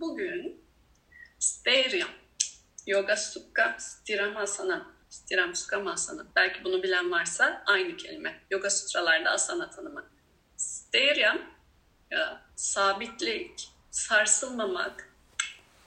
Bugün Steria, Yoga Sukha Stiramasana, Stiram Sukhamasana. Belki bunu bilen varsa aynı kelime. Yoga Sutralarda asana tanımı. Steria, ya, sabitlik, sarsılmamak,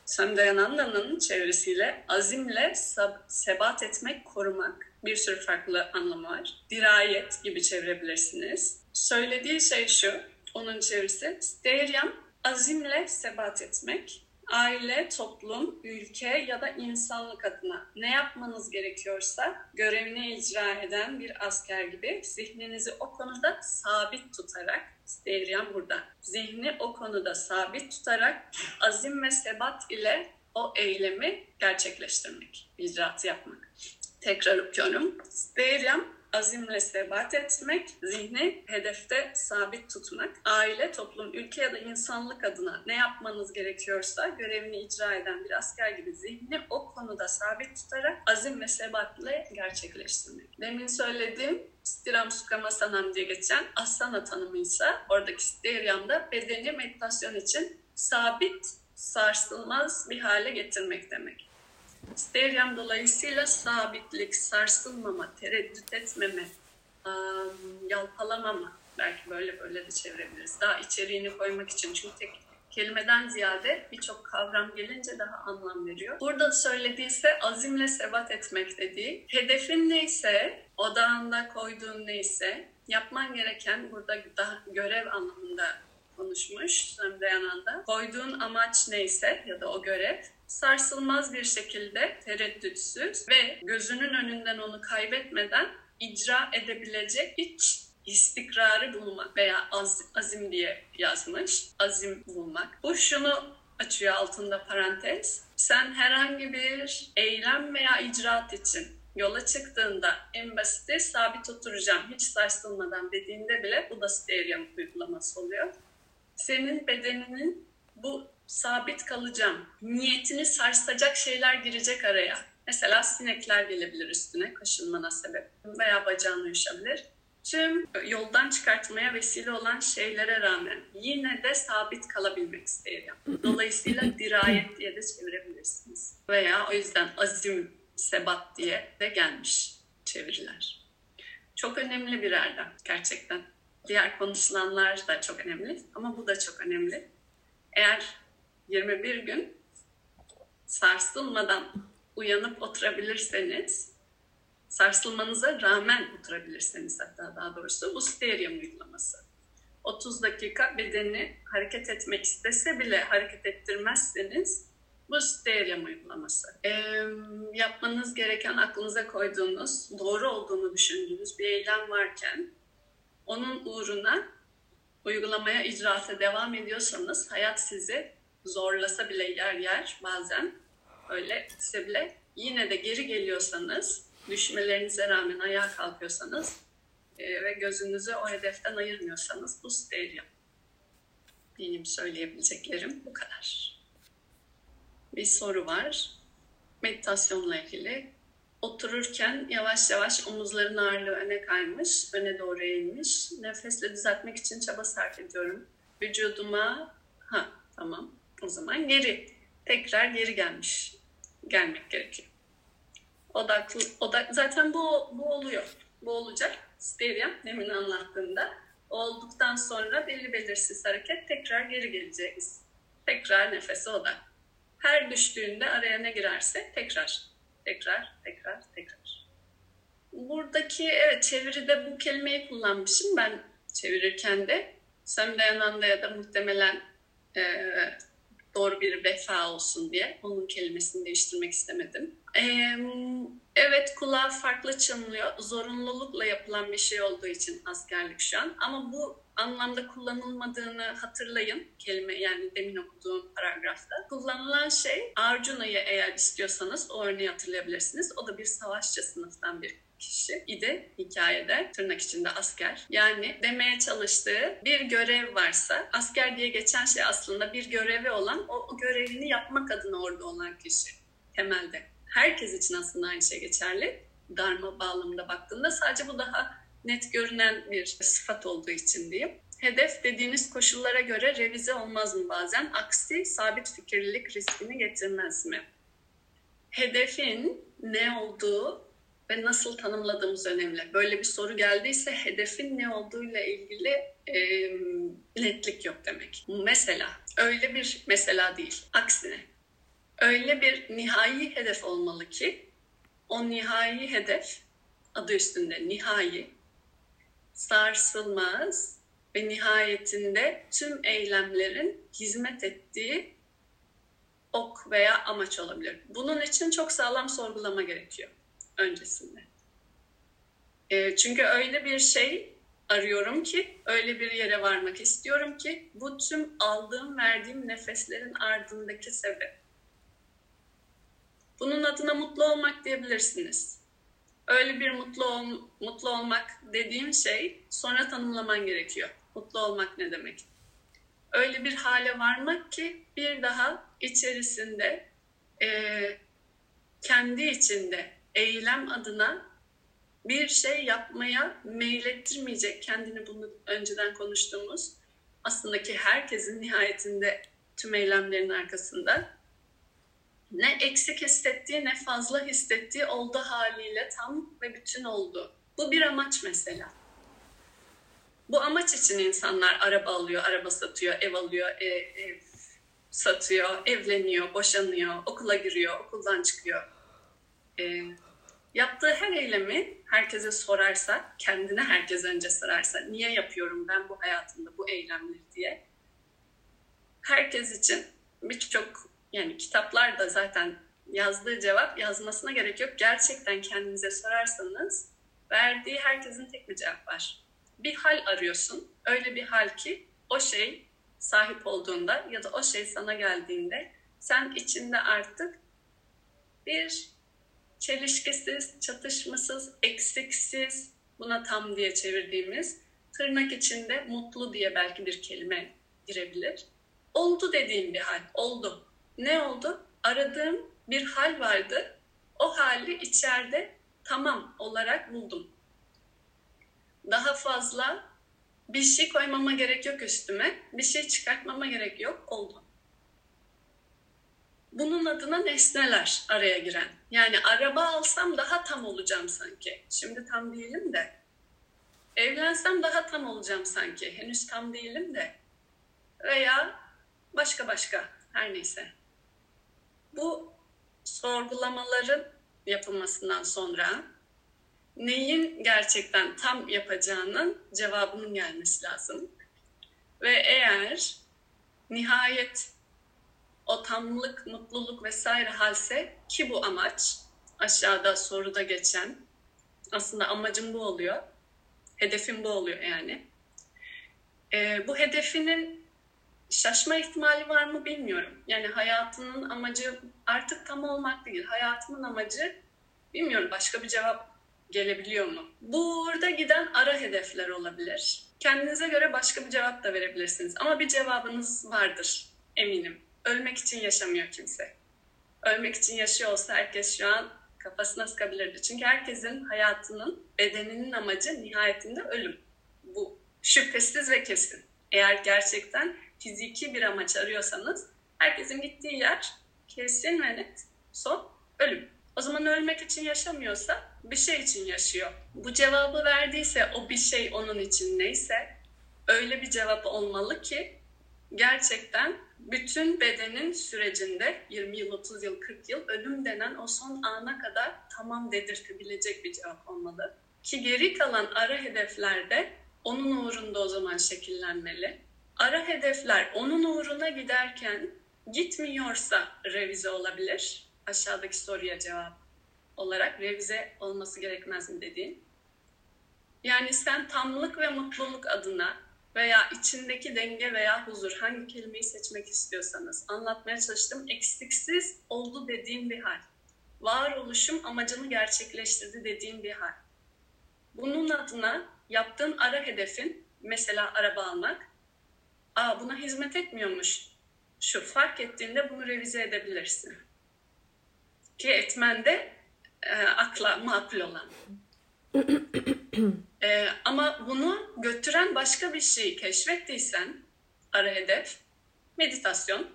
Samdayananda'nın çevresiyle azimle sab- sebat etmek, korumak bir sürü farklı anlamı var. Dirayet gibi çevirebilirsiniz. Söylediği şey şu, onun çevirisi. Steryam azimle sebat etmek, aile, toplum, ülke ya da insanlık adına ne yapmanız gerekiyorsa görevini icra eden bir asker gibi zihninizi o konuda sabit tutarak, Steyryan burada, zihni o konuda sabit tutarak azim ve sebat ile o eylemi gerçekleştirmek, icraatı yapmak. Tekrar okuyorum. Steyryan azimle sebat etmek, zihni hedefte sabit tutmak, aile, toplum, ülke ya da insanlık adına ne yapmanız gerekiyorsa görevini icra eden bir asker gibi zihni o konuda sabit tutarak azim ve sebatle gerçekleştirmek. Demin söylediğim Stiram Sukama Sanam diye geçen asana tanımıysa oradaki Stiryam'da bedeni meditasyon için sabit, sarsılmaz bir hale getirmek demek. Steryam dolayısıyla sabitlik, sarsılmama, tereddüt etmeme, yalpalamama, belki böyle böyle de çevirebiliriz. Daha içeriğini koymak için çünkü tek kelimeden ziyade birçok kavram gelince daha anlam veriyor. Burada söylediği ise azimle sebat etmek dediği. Hedefin neyse, odağında koyduğun neyse, yapman gereken burada daha görev anlamında konuşmuş Sömdeyanan'da. Koyduğun amaç neyse ya da o görev sarsılmaz bir şekilde tereddütsüz ve gözünün önünden onu kaybetmeden icra edebilecek iç istikrarı bulmak veya az, azim diye yazmış. Azim bulmak. Bu şunu açıyor altında parantez. Sen herhangi bir eylem veya icraat için yola çıktığında en basiti sabit oturacağım hiç sarsılmadan dediğinde bile bu da Stereo uygulaması oluyor. Senin bedeninin bu sabit kalacağım. Niyetini sarsacak şeyler girecek araya. Mesela sinekler gelebilir üstüne kaşınmana sebep veya bacağını uyuşabilir. Tüm yoldan çıkartmaya vesile olan şeylere rağmen yine de sabit kalabilmek isterim. Dolayısıyla dirayet diye de çevirebilirsiniz. Veya o yüzden azim, sebat diye de gelmiş çeviriler. Çok önemli bir erdem gerçekten. Diğer konuşulanlar da çok önemli ama bu da çok önemli. Eğer 21 gün sarsılmadan uyanıp oturabilirseniz, sarsılmanıza rağmen oturabilirseniz hatta daha doğrusu bu steryum uygulaması. 30 dakika bedeni hareket etmek istese bile hareket ettirmezseniz bu steryum uygulaması. Ee, yapmanız gereken aklınıza koyduğunuz, doğru olduğunu düşündüğünüz bir eylem varken onun uğruna uygulamaya, icraata devam ediyorsanız hayat sizi zorlasa bile yer yer bazen öyle ise bile yine de geri geliyorsanız, düşmelerinize rağmen ayağa kalkıyorsanız e, ve gözünüzü o hedeften ayırmıyorsanız bu stereo. Benim söyleyebileceklerim bu kadar. Bir soru var. Meditasyonla ilgili. Otururken yavaş yavaş omuzların ağırlığı öne kaymış, öne doğru eğilmiş. Nefesle düzeltmek için çaba sarf ediyorum. Vücuduma, ha tamam o zaman geri, tekrar geri gelmiş, gelmek gerekiyor. Odaklı, odak, zaten bu, bu oluyor, bu olacak. Stereo demin anlattığımda. Olduktan sonra belli belirsiz hareket tekrar geri geleceğiz. Tekrar nefese odak. Her düştüğünde araya ne girerse tekrar tekrar, tekrar, tekrar. Buradaki evet çeviride bu kelimeyi kullanmışım ben çevirirken de. Samdayananda ya da muhtemelen e, doğru bir vefa olsun diye onun kelimesini değiştirmek istemedim. E, evet kulağa farklı çınlıyor. Zorunlulukla yapılan bir şey olduğu için askerlik şu an. Ama bu anlamda kullanılmadığını hatırlayın. Kelime yani demin okuduğum paragrafta. Kullanılan şey Arjuna'yı eğer istiyorsanız o örneği hatırlayabilirsiniz. O da bir savaşçı sınıftan bir kişi idi hikayede tırnak içinde asker. Yani demeye çalıştığı bir görev varsa asker diye geçen şey aslında bir görevi olan o, o görevini yapmak adına orada olan kişi temelde. Herkes için aslında aynı şey geçerli. Dharma bağlamında baktığında sadece bu daha net görünen bir sıfat olduğu için diyeyim. hedef dediğiniz koşullara göre revize olmaz mı bazen? Aksi sabit fikirlilik riskini getirmez mi? Hedefin ne olduğu ve nasıl tanımladığımız önemli. Böyle bir soru geldiyse hedefin ne olduğuyla ilgili e, netlik yok demek. Mesela öyle bir mesela değil. Aksine öyle bir nihai hedef olmalı ki o nihai hedef adı üstünde nihai sarsılmaz ve nihayetinde tüm eylemlerin hizmet ettiği ok veya amaç olabilir. Bunun için çok sağlam sorgulama gerekiyor öncesinde. E, çünkü öyle bir şey arıyorum ki, öyle bir yere varmak istiyorum ki bu tüm aldığım, verdiğim nefeslerin ardındaki sebep. Bunun adına mutlu olmak diyebilirsiniz. Öyle bir mutlu ol, mutlu olmak dediğim şey sonra tanımlaman gerekiyor. Mutlu olmak ne demek? Öyle bir hale varmak ki bir daha içerisinde e, kendi içinde eylem adına bir şey yapmaya meylettirmeyecek kendini bunu önceden konuştuğumuz aslında ki herkesin nihayetinde tüm eylemlerin arkasında ne eksik hissettiği ne fazla hissettiği oldu haliyle tam ve bütün oldu. Bu bir amaç mesela. Bu amaç için insanlar araba alıyor, araba satıyor, ev alıyor, ev, ev satıyor, evleniyor, boşanıyor, okula giriyor, okuldan çıkıyor. Ee, yaptığı her eylemi herkese sorarsa, kendine herkes önce sorarsa, niye yapıyorum ben bu hayatımda bu eylemleri diye. Herkes için birçok yani kitaplar da zaten yazdığı cevap yazmasına gerek yok. Gerçekten kendinize sorarsanız verdiği herkesin tek bir cevap var. Bir hal arıyorsun. Öyle bir hal ki o şey sahip olduğunda ya da o şey sana geldiğinde sen içinde artık bir çelişkisiz, çatışmasız, eksiksiz buna tam diye çevirdiğimiz tırnak içinde mutlu diye belki bir kelime girebilir. Oldu dediğim bir hal, oldu. Ne oldu? Aradığım bir hal vardı. O hali içeride tamam olarak buldum. Daha fazla bir şey koymama gerek yok üstüme. Bir şey çıkartmama gerek yok. Oldu. Bunun adına nesneler araya giren. Yani araba alsam daha tam olacağım sanki. Şimdi tam değilim de. Evlensem daha tam olacağım sanki. Henüz tam değilim de. Veya başka başka her neyse. Bu sorgulamaların yapılmasından sonra neyin gerçekten tam yapacağının cevabının gelmesi lazım. Ve eğer nihayet o tamlık, mutluluk vesaire halse ki bu amaç aşağıda soruda geçen aslında amacım bu oluyor. Hedefim bu oluyor yani. Ee, bu hedefinin şaşma ihtimali var mı bilmiyorum. Yani hayatının amacı artık tam olmak değil. Hayatının amacı bilmiyorum başka bir cevap gelebiliyor mu? Burada giden ara hedefler olabilir. Kendinize göre başka bir cevap da verebilirsiniz. Ama bir cevabınız vardır eminim ölmek için yaşamıyor kimse. Ölmek için yaşıyor olsa herkes şu an kafasına sıkabilirdi. Çünkü herkesin hayatının, bedeninin amacı nihayetinde ölüm. Bu şüphesiz ve kesin. Eğer gerçekten fiziki bir amaç arıyorsanız herkesin gittiği yer kesin ve net son ölüm. O zaman ölmek için yaşamıyorsa bir şey için yaşıyor. Bu cevabı verdiyse o bir şey onun için neyse öyle bir cevap olmalı ki gerçekten bütün bedenin sürecinde 20 yıl, 30 yıl, 40 yıl ölüm denen o son ana kadar tamam dedirtebilecek bir cevap olmalı. Ki geri kalan ara hedeflerde onun uğrunda o zaman şekillenmeli. Ara hedefler onun uğruna giderken gitmiyorsa revize olabilir. Aşağıdaki soruya cevap olarak revize olması gerekmez mi dediğin. Yani sen tamlık ve mutluluk adına veya içindeki denge veya huzur hangi kelimeyi seçmek istiyorsanız anlatmaya çalıştım. Eksiksiz oldu dediğim bir hal. Varoluşum amacını gerçekleştirdi dediğim bir hal. Bunun adına yaptığın ara hedefin mesela araba almak. Aa buna hizmet etmiyormuş. Şu fark ettiğinde bunu revize edebilirsin. Ki etmende e, akla makul olan. ee, ama bunu götüren başka bir şey keşfettiysen ara hedef meditasyon.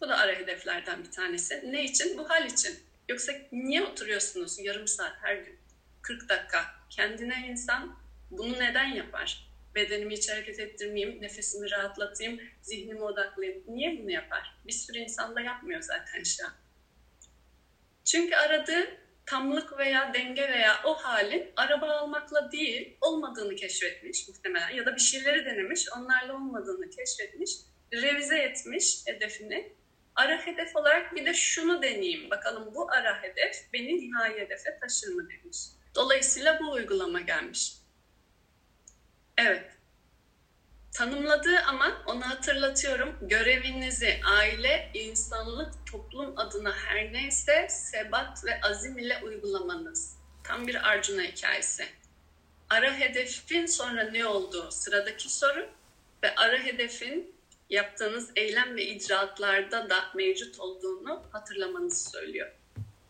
Bu da ara hedeflerden bir tanesi. Ne için? Bu hal için. Yoksa niye oturuyorsunuz yarım saat her gün? 40 dakika. Kendine insan bunu neden yapar? Bedenimi hiç hareket ettirmeyeyim, nefesimi rahatlatayım, zihnimi odaklayayım. Niye bunu yapar? Bir sürü insan da yapmıyor zaten şu an. Çünkü aradığı tamlık veya denge veya o halin araba almakla değil olmadığını keşfetmiş muhtemelen ya da bir şeyleri denemiş onlarla olmadığını keşfetmiş revize etmiş hedefini ara hedef olarak bir de şunu deneyeyim bakalım bu ara hedef beni nihai hedefe taşır mı demiş. Dolayısıyla bu uygulama gelmiş. Evet. Tanımladığı ama onu hatırlatıyorum. Görevinizi aile, insanlık, toplum adına her neyse sebat ve azim ile uygulamanız. Tam bir Arjuna hikayesi. Ara hedefin sonra ne olduğu sıradaki soru ve ara hedefin yaptığınız eylem ve icraatlarda da mevcut olduğunu hatırlamanızı söylüyor.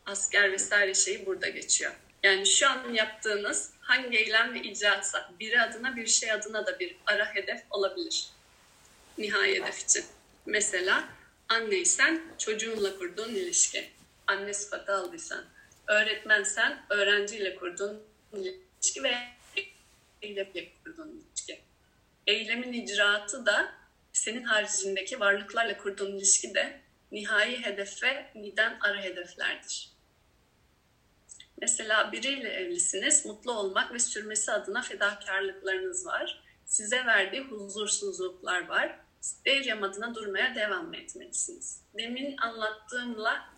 Asker vesaire şeyi burada geçiyor. Yani şu an yaptığınız hangi eylem ve icraatsa biri adına bir şey adına da bir ara hedef olabilir. Nihai hedef için. Mesela anneysen çocuğunla kurduğun ilişki. Anne sıfatı aldıysan. Öğretmensen öğrenciyle kurduğun ilişki ve eylemle kurduğun ilişki. Eylemin icraatı da senin haricindeki varlıklarla kurduğun ilişki de nihai hedef ve niden ara hedeflerdir. Mesela biriyle evlisiniz, mutlu olmak ve sürmesi adına fedakarlıklarınız var. Size verdiği huzursuzluklar var. Steryam adına durmaya devam etmelisiniz. Demin anlattığımla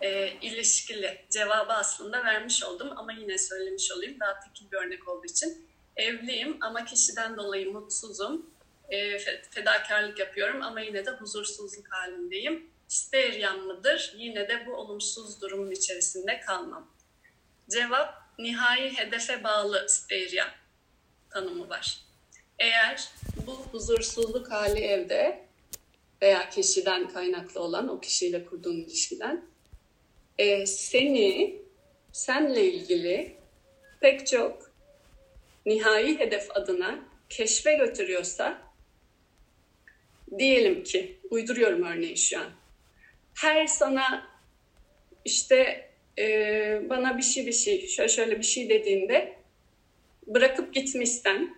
e, ilişkili cevabı aslında vermiş oldum ama yine söylemiş olayım daha tekil bir örnek olduğu için. Evliyim ama kişiden dolayı mutsuzum e, fedakarlık yapıyorum ama yine de huzursuzluk halindeyim. Steryam mıdır? Yine de bu olumsuz durumun içerisinde kalmam. Cevap nihai hedefe bağlı steryam tanımı var. Eğer bu huzursuzluk hali evde veya kişiden kaynaklı olan o kişiyle kurduğun ilişkiden e, seni senle ilgili pek çok nihai hedef adına keşfe götürüyorsa diyelim ki, uyduruyorum örneği şu an. Her sana işte e, bana bir şey bir şey, şöyle şöyle bir şey dediğinde bırakıp gitmişsen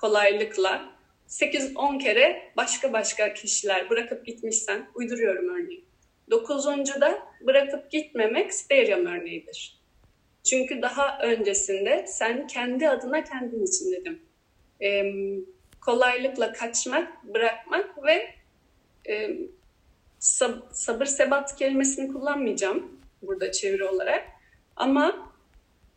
kolaylıkla 8-10 kere başka başka kişiler bırakıp gitmişsen, uyduruyorum örneği. Dokuzuncu da bırakıp gitmemek steryam örneğidir. Çünkü daha öncesinde sen kendi adına kendin için dedim. Ee, kolaylıkla kaçmak, bırakmak ve e, sab- sabır sebat kelimesini kullanmayacağım burada çeviri olarak. Ama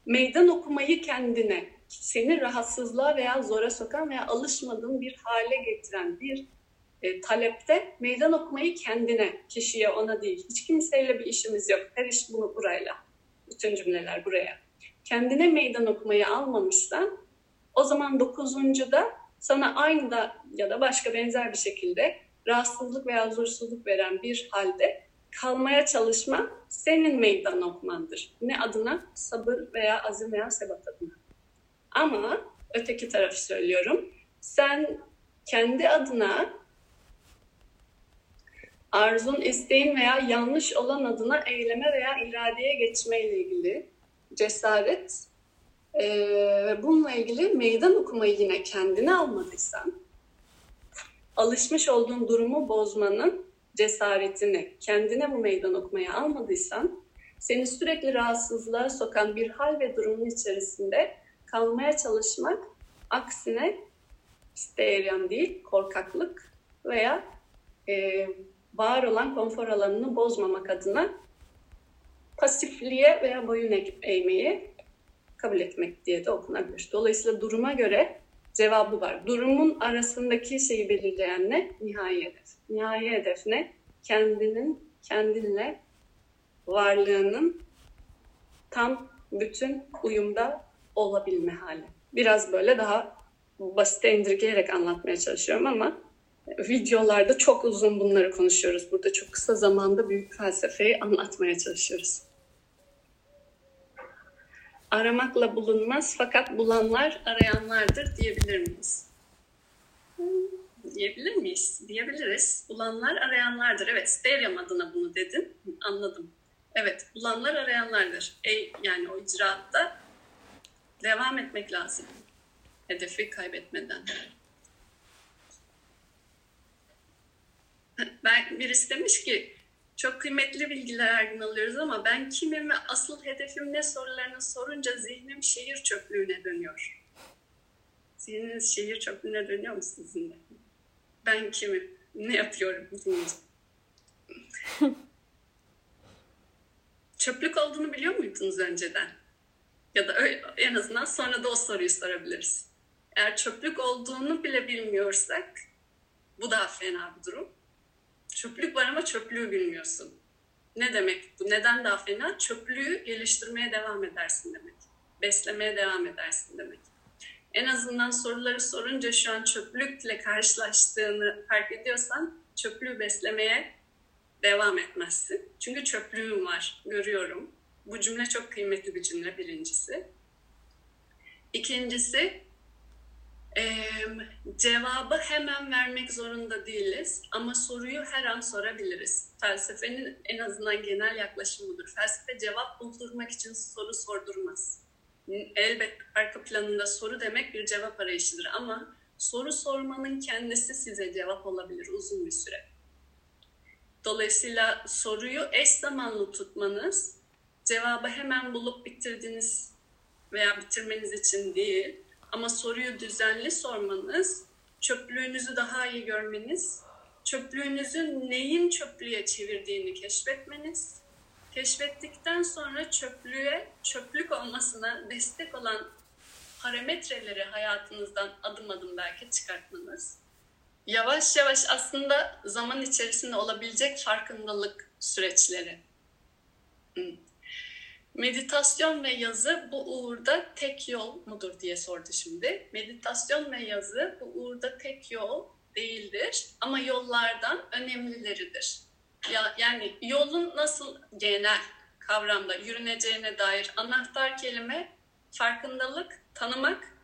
meydan okumayı kendine, seni rahatsızlığa veya zora sokan veya alışmadığın bir hale getiren bir e, talepte meydan okumayı kendine, kişiye, ona değil. Hiç kimseyle bir işimiz yok. Her iş bunu burayla. Bütün cümleler buraya. Kendine meydan okumayı almamışsan o zaman dokuzuncuda sana aynı da ya da başka benzer bir şekilde rahatsızlık veya huzursuzluk veren bir halde kalmaya çalışma senin meydan okumandır. Ne adına? Sabır veya azim veya sebat adına. Ama öteki tarafı söylüyorum. Sen kendi adına arzun, isteğin veya yanlış olan adına eyleme veya iradeye geçmeyle ilgili cesaret ee, bununla ilgili meydan okumayı yine kendine almadıysan, alışmış olduğun durumu bozmanın cesaretini kendine bu meydan okumaya almadıysan, seni sürekli rahatsızlığa sokan bir hal ve durumun içerisinde kalmaya çalışmak aksine isteyen değil, korkaklık veya e, var olan konfor alanını bozmamak adına pasifliğe veya boyun eğmeyi kabul etmek diye de okunabilir. Dolayısıyla duruma göre cevabı var. Durumun arasındaki şeyi belirleyen ne? Nihai hedef. Nihai hedef ne? Kendinin, kendinle varlığının tam bütün uyumda olabilme hali. Biraz böyle daha basit indirgeyerek anlatmaya çalışıyorum ama videolarda çok uzun bunları konuşuyoruz. Burada çok kısa zamanda büyük felsefeyi anlatmaya çalışıyoruz. Aramakla bulunmaz fakat bulanlar arayanlardır diyebilir miyiz? Diyebilir miyiz? Diyebiliriz. Bulanlar arayanlardır. Evet, Steryam adına bunu dedin. Anladım. Evet, bulanlar arayanlardır. E, yani o icraatta devam etmek lazım. Hedefi kaybetmeden. Ben birisi demiş ki çok kıymetli bilgiler her gün alıyoruz ama ben kimim ve asıl hedefim ne sorularını sorunca zihnim şehir çöplüğüne dönüyor. Zihniniz şehir çöplüğüne dönüyor mu sizin de? Ben kimim? Ne yapıyorum. Çöplük olduğunu biliyor muydunuz önceden? Ya da öyle, en azından sonra da o soruyu sorabiliriz. Eğer çöplük olduğunu bile bilmiyorsak bu daha fena bir durum. Çöplük var ama çöplüğü bilmiyorsun. Ne demek bu? Neden daha fena? Çöplüğü geliştirmeye devam edersin demek. Beslemeye devam edersin demek. En azından soruları sorunca şu an çöplükle karşılaştığını fark ediyorsan çöplüğü beslemeye devam etmezsin. Çünkü çöplüğüm var, görüyorum. Bu cümle çok kıymetli bir cümle birincisi. İkincisi, e, cevabı hemen vermek zorunda değiliz ama soruyu her an sorabiliriz. Felsefenin en azından genel yaklaşımıdır. Felsefe cevap buldurmak için soru sordurmaz. Elbet arka planında soru demek bir cevap arayışıdır ama soru sormanın kendisi size cevap olabilir uzun bir süre. Dolayısıyla soruyu eş zamanlı tutmanız cevabı hemen bulup bitirdiniz veya bitirmeniz için değil ama soruyu düzenli sormanız, çöplüğünüzü daha iyi görmeniz, çöplüğünüzün neyin çöplüğe çevirdiğini keşfetmeniz, keşfettikten sonra çöplüğe, çöplük olmasına destek olan parametreleri hayatınızdan adım adım belki çıkartmanız, yavaş yavaş aslında zaman içerisinde olabilecek farkındalık süreçleri. Meditasyon ve yazı bu uğurda tek yol mudur diye sordu şimdi. Meditasyon ve yazı bu uğurda tek yol değildir ama yollardan önemlileridir. Ya, yani yolun nasıl genel kavramda yürüneceğine dair anahtar kelime farkındalık, tanımak,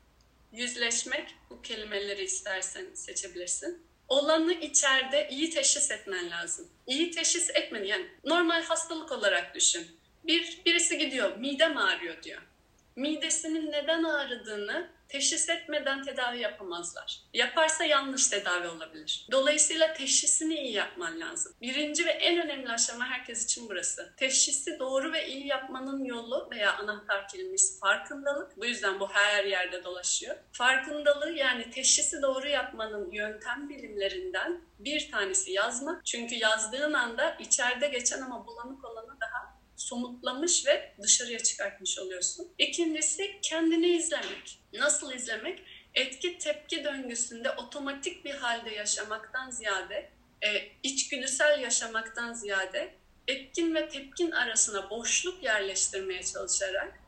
yüzleşmek bu kelimeleri istersen seçebilirsin. Olanı içeride iyi teşhis etmen lazım. İyi teşhis etmeni yani normal hastalık olarak düşün bir birisi gidiyor, midem ağrıyor diyor. Midesinin neden ağrıdığını teşhis etmeden tedavi yapamazlar. Yaparsa yanlış tedavi olabilir. Dolayısıyla teşhisini iyi yapman lazım. Birinci ve en önemli aşama herkes için burası. Teşhisi doğru ve iyi yapmanın yolu veya anahtar kelimesi farkındalık. Bu yüzden bu her yerde dolaşıyor. Farkındalığı yani teşhisi doğru yapmanın yöntem bilimlerinden bir tanesi yazmak. Çünkü yazdığın anda içeride geçen ama bulanık olanı somutlamış ve dışarıya çıkartmış oluyorsun. İkincisi kendini izlemek. Nasıl izlemek? Etki tepki döngüsünde otomatik bir halde yaşamaktan ziyade, e, içgüdüsel yaşamaktan ziyade etkin ve tepkin arasına boşluk yerleştirmeye çalışarak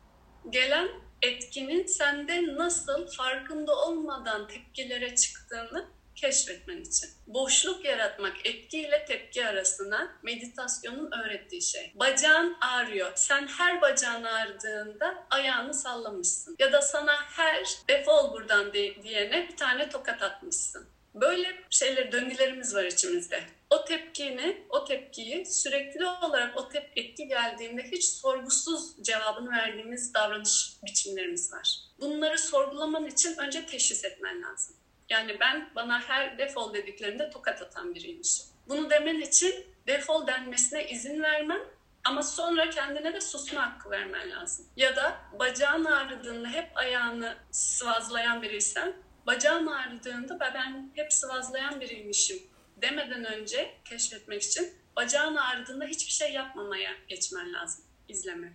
gelen etkinin sende nasıl farkında olmadan tepkilere çıktığını keşfetmen için. Boşluk yaratmak etkiyle tepki arasına meditasyonun öğrettiği şey. Bacağın ağrıyor. Sen her bacağın ağrıdığında ayağını sallamışsın. Ya da sana her defol buradan diyene bir tane tokat atmışsın. Böyle şeyler, döngülerimiz var içimizde. O tepkini, o tepkiyi sürekli olarak o tep etki geldiğinde hiç sorgusuz cevabını verdiğimiz davranış biçimlerimiz var. Bunları sorgulaman için önce teşhis etmen lazım. Yani ben bana her defol dediklerinde tokat atan biriymişim. Bunu demen için defol denmesine izin vermem ama sonra kendine de susma hakkı vermen lazım. Ya da bacağın ağrıdığında hep ayağını sıvazlayan biriysen, bacağım ağrıdığında ben hep sıvazlayan biriymişim demeden önce keşfetmek için bacağın ağrıdığında hiçbir şey yapmamaya geçmen lazım, izleme.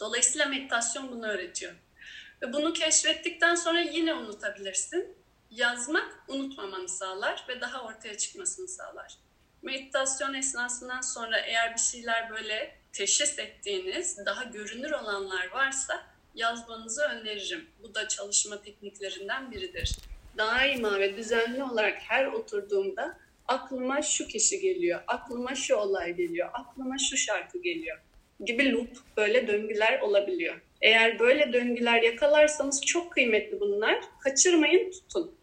Dolayısıyla meditasyon bunu öğretiyor. Ve bunu keşfettikten sonra yine unutabilirsin yazmak unutmamanı sağlar ve daha ortaya çıkmasını sağlar. Meditasyon esnasından sonra eğer bir şeyler böyle teşhis ettiğiniz, daha görünür olanlar varsa yazmanızı öneririm. Bu da çalışma tekniklerinden biridir. Daima ve düzenli olarak her oturduğumda aklıma şu kişi geliyor, aklıma şu olay geliyor, aklıma şu şarkı geliyor. gibi loop böyle döngüler olabiliyor. Eğer böyle döngüler yakalarsanız çok kıymetli bunlar. Kaçırmayın, tutun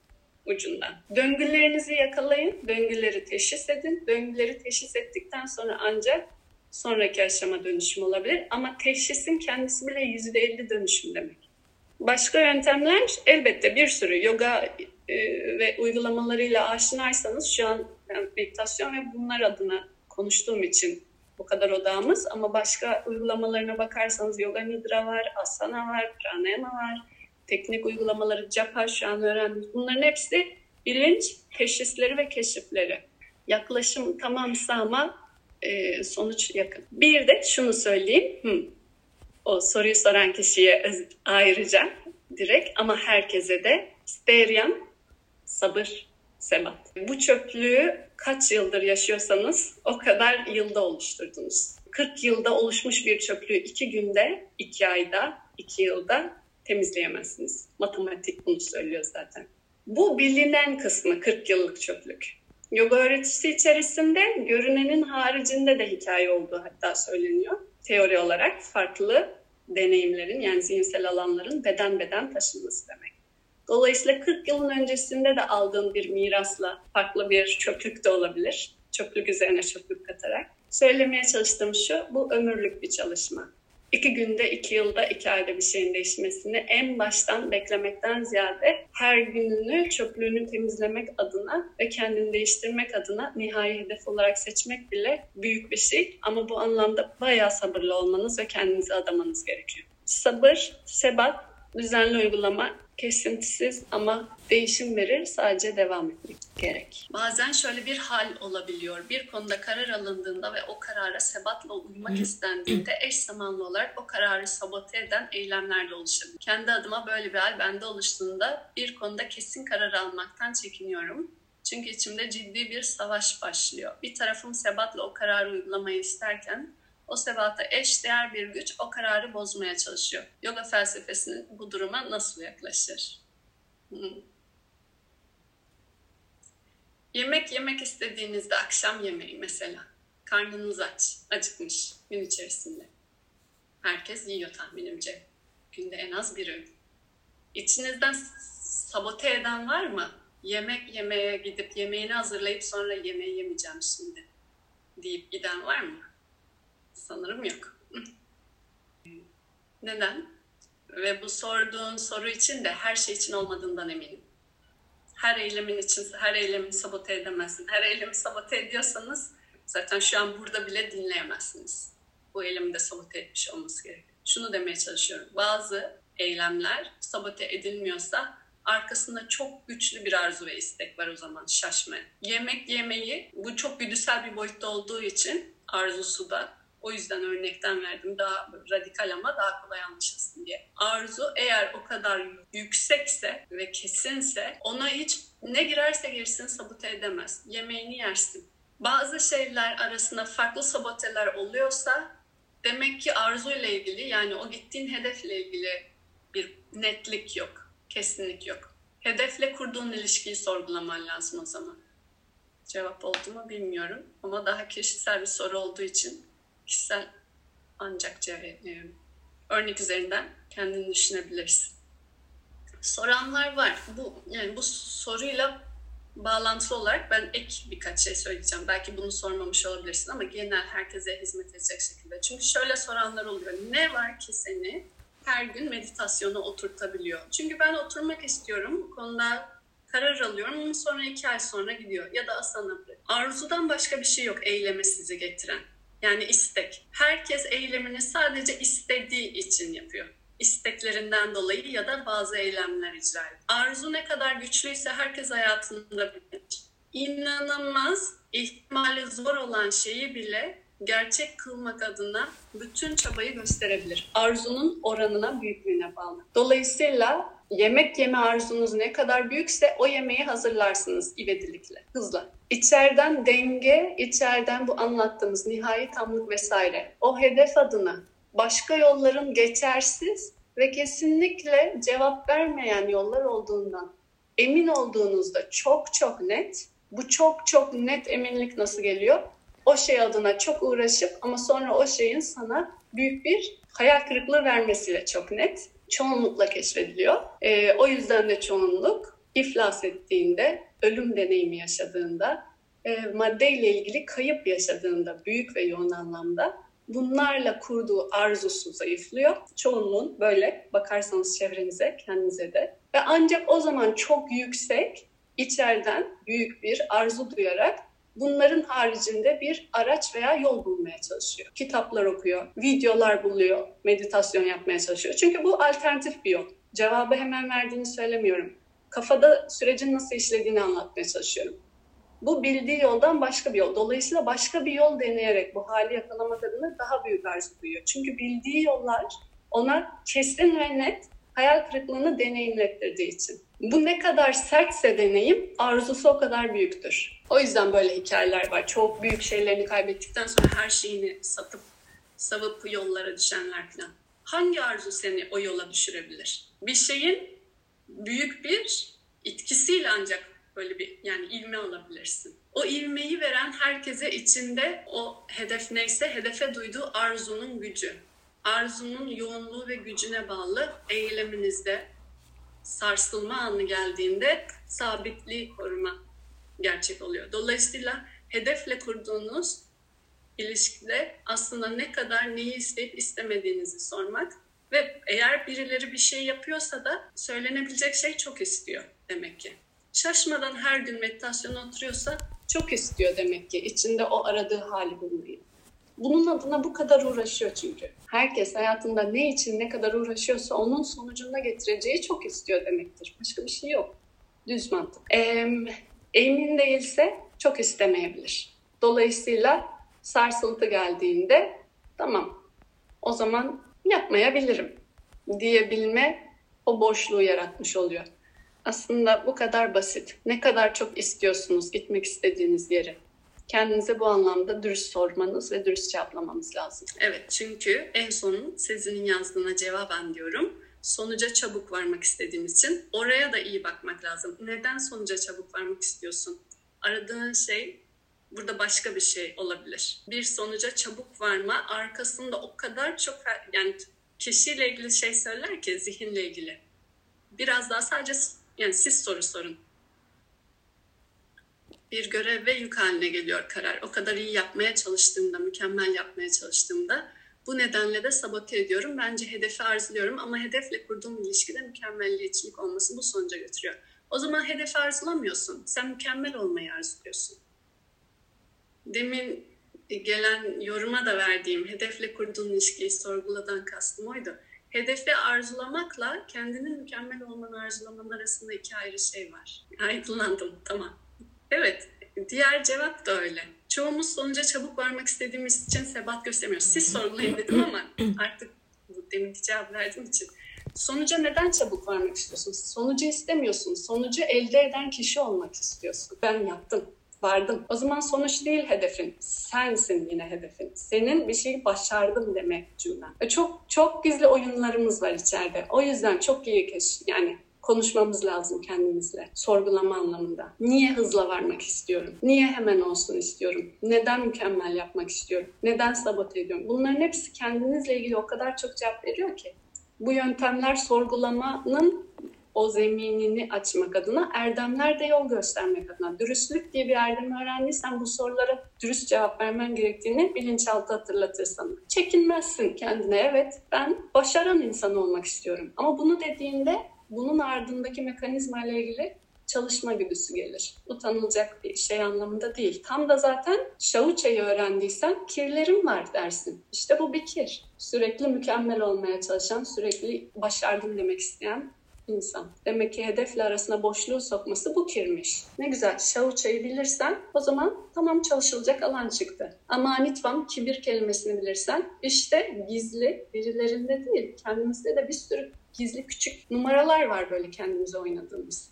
ucundan. Döngülerinizi yakalayın, döngüleri teşhis edin. Döngüleri teşhis ettikten sonra ancak sonraki aşama dönüşüm olabilir. Ama teşhisin kendisi bile %50 dönüşüm demek. Başka yöntemler elbette bir sürü yoga e, ve uygulamalarıyla aşinaysanız şu an meditasyon ve bunlar adına konuştuğum için bu kadar odağımız ama başka uygulamalarına bakarsanız yoga nidra var, asana var, pranayama var, teknik uygulamaları japa şu an öğrendik. Bunların hepsi bilinç teşhisleri ve keşifleri. Yaklaşım tamamsa ama e, sonuç yakın. Bir de şunu söyleyeyim. Hı. O soruyu soran kişiye ayrıca direkt ama herkese de steryam sabır sebat. Bu çöplüğü kaç yıldır yaşıyorsanız o kadar yılda oluşturdunuz. 40 yılda oluşmuş bir çöplüğü iki günde, iki ayda, iki yılda temizleyemezsiniz. Matematik bunu söylüyor zaten. Bu bilinen kısmı 40 yıllık çöplük. Yoga öğretisi içerisinde görünenin haricinde de hikaye olduğu hatta söyleniyor. Teori olarak farklı deneyimlerin yani zihinsel alanların beden beden taşınması demek. Dolayısıyla 40 yılın öncesinde de aldığın bir mirasla farklı bir çöplük de olabilir. Çöplük üzerine çöplük katarak. Söylemeye çalıştığım şu, bu ömürlük bir çalışma. İki günde, iki yılda, iki ayda bir şeyin değişmesini en baştan beklemekten ziyade her gününü çöplüğünü temizlemek adına ve kendini değiştirmek adına nihai hedef olarak seçmek bile büyük bir şey. Ama bu anlamda bayağı sabırlı olmanız ve kendinizi adamanız gerekiyor. Sabır, sebat, düzenli uygulama kesintisiz ama değişim verir. Sadece devam etmek gerek. Bazen şöyle bir hal olabiliyor. Bir konuda karar alındığında ve o karara sebatla uymak istendiğinde eş zamanlı olarak o kararı sabote eden eylemler de oluşabilir. Kendi adıma böyle bir hal bende oluştuğunda bir konuda kesin karar almaktan çekiniyorum. Çünkü içimde ciddi bir savaş başlıyor. Bir tarafım sebatla o kararı uygulamayı isterken o sebata eş değer bir güç o kararı bozmaya çalışıyor. Yoga felsefesinin bu duruma nasıl yaklaşır? Hmm. Yemek yemek istediğinizde akşam yemeği mesela. Karnınız aç, acıkmış gün içerisinde. Herkes yiyor tahminimce. Günde en az bir öğün. İçinizden sabote eden var mı? Yemek yemeye gidip yemeğini hazırlayıp sonra yemeği yemeyeceğim şimdi deyip giden var mı? Sanırım yok. Neden? Ve bu sorduğun soru için de her şey için olmadığından eminim. Her eylemin için, her eylemi sabote edemezsin. Her eylemi sabote ediyorsanız zaten şu an burada bile dinleyemezsiniz. Bu eylemi de sabote etmiş olması gerekiyor. Şunu demeye çalışıyorum. Bazı eylemler sabote edilmiyorsa arkasında çok güçlü bir arzu ve istek var o zaman şaşma. Yemek yemeyi bu çok güdüsel bir boyutta olduğu için arzusu da o yüzden örnekten verdim. Daha radikal ama daha kolay anlaşılsın diye. Arzu eğer o kadar yüksekse ve kesinse ona hiç ne girerse girsin sabote edemez. Yemeğini yersin. Bazı şeyler arasında farklı saboteler oluyorsa demek ki arzu ile ilgili yani o gittiğin hedefle ilgili bir netlik yok, kesinlik yok. Hedefle kurduğun ilişkiyi sorgulaman lazım o zaman. Cevap oldu mu bilmiyorum ama daha kişisel bir soru olduğu için kişisel ancak cevaplıyorum. Örnek üzerinden kendini düşünebilirsin. Soranlar var. Bu yani bu soruyla bağlantılı olarak ben ek birkaç şey söyleyeceğim. Belki bunu sormamış olabilirsin ama genel herkese hizmet edecek şekilde. Çünkü şöyle soranlar oluyor. Ne var ki seni her gün meditasyona oturtabiliyor? Çünkü ben oturmak istiyorum. Bu konuda karar alıyorum ama sonra iki ay sonra gidiyor. Ya da asana Arzudan başka bir şey yok eyleme sizi getiren. Yani istek. Herkes eylemini sadece istediği için yapıyor. İsteklerinden dolayı ya da bazı eylemler icra ediyor. Arzu ne kadar güçlüyse herkes hayatında bilir. İnanılmaz, ihtimali zor olan şeyi bile gerçek kılmak adına bütün çabayı gösterebilir. Arzunun oranına, büyüklüğüne bağlı. Dolayısıyla yemek yeme arzunuz ne kadar büyükse o yemeği hazırlarsınız ivedilikle, hızla. İçeriden denge, içeriden bu anlattığımız nihai tamlık vesaire. O hedef adına başka yolların geçersiz ve kesinlikle cevap vermeyen yollar olduğundan emin olduğunuzda çok çok net, bu çok çok net eminlik nasıl geliyor? o şey adına çok uğraşıp ama sonra o şeyin sana büyük bir hayal kırıklığı vermesiyle çok net. Çoğunlukla keşfediliyor. E, o yüzden de çoğunluk iflas ettiğinde, ölüm deneyimi yaşadığında, e, maddeyle ilgili kayıp yaşadığında büyük ve yoğun anlamda bunlarla kurduğu arzusu zayıflıyor. Çoğunluğun böyle bakarsanız çevrenize, kendinize de. Ve ancak o zaman çok yüksek, içeriden büyük bir arzu duyarak bunların haricinde bir araç veya yol bulmaya çalışıyor. Kitaplar okuyor, videolar buluyor, meditasyon yapmaya çalışıyor. Çünkü bu alternatif bir yol. Cevabı hemen verdiğini söylemiyorum. Kafada sürecin nasıl işlediğini anlatmaya çalışıyorum. Bu bildiği yoldan başka bir yol. Dolayısıyla başka bir yol deneyerek bu hali yakalamak adına daha büyük arzu duyuyor. Çünkü bildiği yollar ona kesin ve net hayal kırıklığını deneyimlettirdiği için. Bu ne kadar sertse deneyim, arzusu o kadar büyüktür. O yüzden böyle hikayeler var. Çok büyük şeylerini kaybettikten sonra her şeyini satıp savup yollara düşenler falan. Hangi arzu seni o yola düşürebilir? Bir şeyin büyük bir etkisiyle ancak böyle bir yani ilme alabilirsin. O ilmeği veren herkese içinde o hedef neyse hedefe duyduğu arzunun gücü. Arzunun yoğunluğu ve gücüne bağlı eyleminizde sarsılma anı geldiğinde sabitliği koruma gerçek oluyor. Dolayısıyla hedefle kurduğunuz ilişkide aslında ne kadar neyi isteyip istemediğinizi sormak ve eğer birileri bir şey yapıyorsa da söylenebilecek şey çok istiyor demek ki. Şaşmadan her gün meditasyon oturuyorsa çok istiyor demek ki içinde o aradığı hali bulmayı. Bunun adına bu kadar uğraşıyor çünkü. Herkes hayatında ne için ne kadar uğraşıyorsa onun sonucunda getireceği çok istiyor demektir. Başka bir şey yok. Düz mantık. Ee, emin değilse çok istemeyebilir. Dolayısıyla sarsıntı geldiğinde tamam o zaman yapmayabilirim diyebilme o boşluğu yaratmış oluyor. Aslında bu kadar basit. Ne kadar çok istiyorsunuz gitmek istediğiniz yere? Kendinize bu anlamda dürüst sormanız ve dürüst cevaplamanız lazım. Evet çünkü en son Sezin'in yazdığına cevaben diyorum. Sonuca çabuk varmak istediğimiz için oraya da iyi bakmak lazım. Neden sonuca çabuk varmak istiyorsun? Aradığın şey burada başka bir şey olabilir. Bir sonuca çabuk varma arkasında o kadar çok yani kişiyle ilgili şey söyler ki zihinle ilgili. Biraz daha sadece yani siz soru sorun. Bir görev ve yük haline geliyor karar. O kadar iyi yapmaya çalıştığımda, mükemmel yapmaya çalıştığımda bu nedenle de sabote ediyorum. Bence hedefi arzuluyorum ama hedefle kurduğum ilişkide mükemmelliyetçilik olması bu sonuca götürüyor. O zaman hedefi arzulamıyorsun. Sen mükemmel olmayı arzuluyorsun. Demin gelen yoruma da verdiğim hedefle kurduğun ilişkiyi sorguladan kastım oydu hedefi arzulamakla kendinin mükemmel olmanı arzulaman arasında iki ayrı şey var. Aydınlandım, tamam. Evet, diğer cevap da öyle. Çoğumuz sonuca çabuk varmak istediğimiz için sebat göstermiyoruz. Siz sorgulayın dedim ama artık bu deminki cevap verdiğim için. Sonuca neden çabuk varmak istiyorsun? Sonucu istemiyorsun. Sonucu elde eden kişi olmak istiyorsun. Ben yaptım vardım. O zaman sonuç değil hedefin. Sensin yine hedefin. Senin bir şeyi başardım demek cümlen. E, çok çok gizli oyunlarımız var içeride. O yüzden çok iyi keş yani konuşmamız lazım kendimizle. Sorgulama anlamında. Niye hızla varmak istiyorum? Niye hemen olsun istiyorum? Neden mükemmel yapmak istiyorum? Neden sabote ediyorum? Bunların hepsi kendinizle ilgili o kadar çok cevap veriyor ki. Bu yöntemler sorgulamanın o zeminini açmak adına, erdemler de yol göstermek adına. Dürüstlük diye bir erdem öğrendiysen bu sorulara dürüst cevap vermen gerektiğini bilinçaltı hatırlatır sana. Çekinmezsin kendine. Evet ben başaran insan olmak istiyorum. Ama bunu dediğinde bunun ardındaki mekanizma ile ilgili çalışma güdüsü gelir. Utanılacak bir şey anlamında değil. Tam da zaten şavuçayı öğrendiysen kirlerim var dersin. İşte bu bir kir. Sürekli mükemmel olmaya çalışan, sürekli başardım demek isteyen insan. Demek ki hedefle arasına boşluğu sokması bu kirmiş. Ne güzel şavuçayı bilirsen o zaman tamam çalışılacak alan çıktı. Ama anitvam kibir kelimesini bilirsen işte gizli birilerinde değil kendimizde de bir sürü gizli küçük numaralar var böyle kendimize oynadığımız.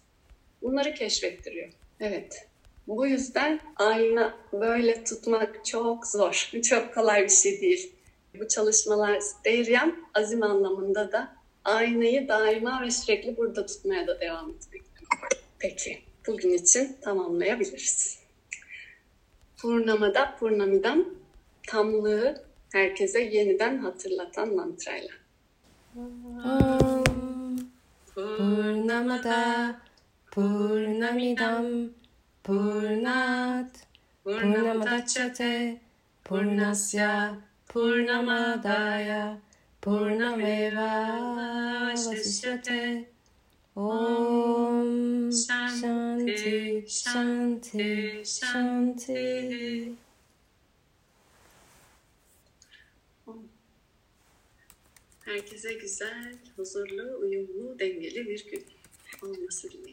Bunları keşfettiriyor. Evet. Bu yüzden ayna böyle tutmak çok zor. Çok kolay bir şey değil. Bu çalışmalar Deryem azim anlamında da aynayı daima ve sürekli burada tutmaya da devam etmek. Peki, bugün için tamamlayabiliriz. Purnamada Purnamidam tamlığı herkese yeniden hatırlatan mantrayla. Om Purnamada Purnamidam Purnat Purnamadachyate Purnasya Purnamadaya Purnameva Vasishyate Om Shanti Shanti Shanti Herkese güzel, huzurlu, uyumlu, dengeli bir gün olması dileğiyle.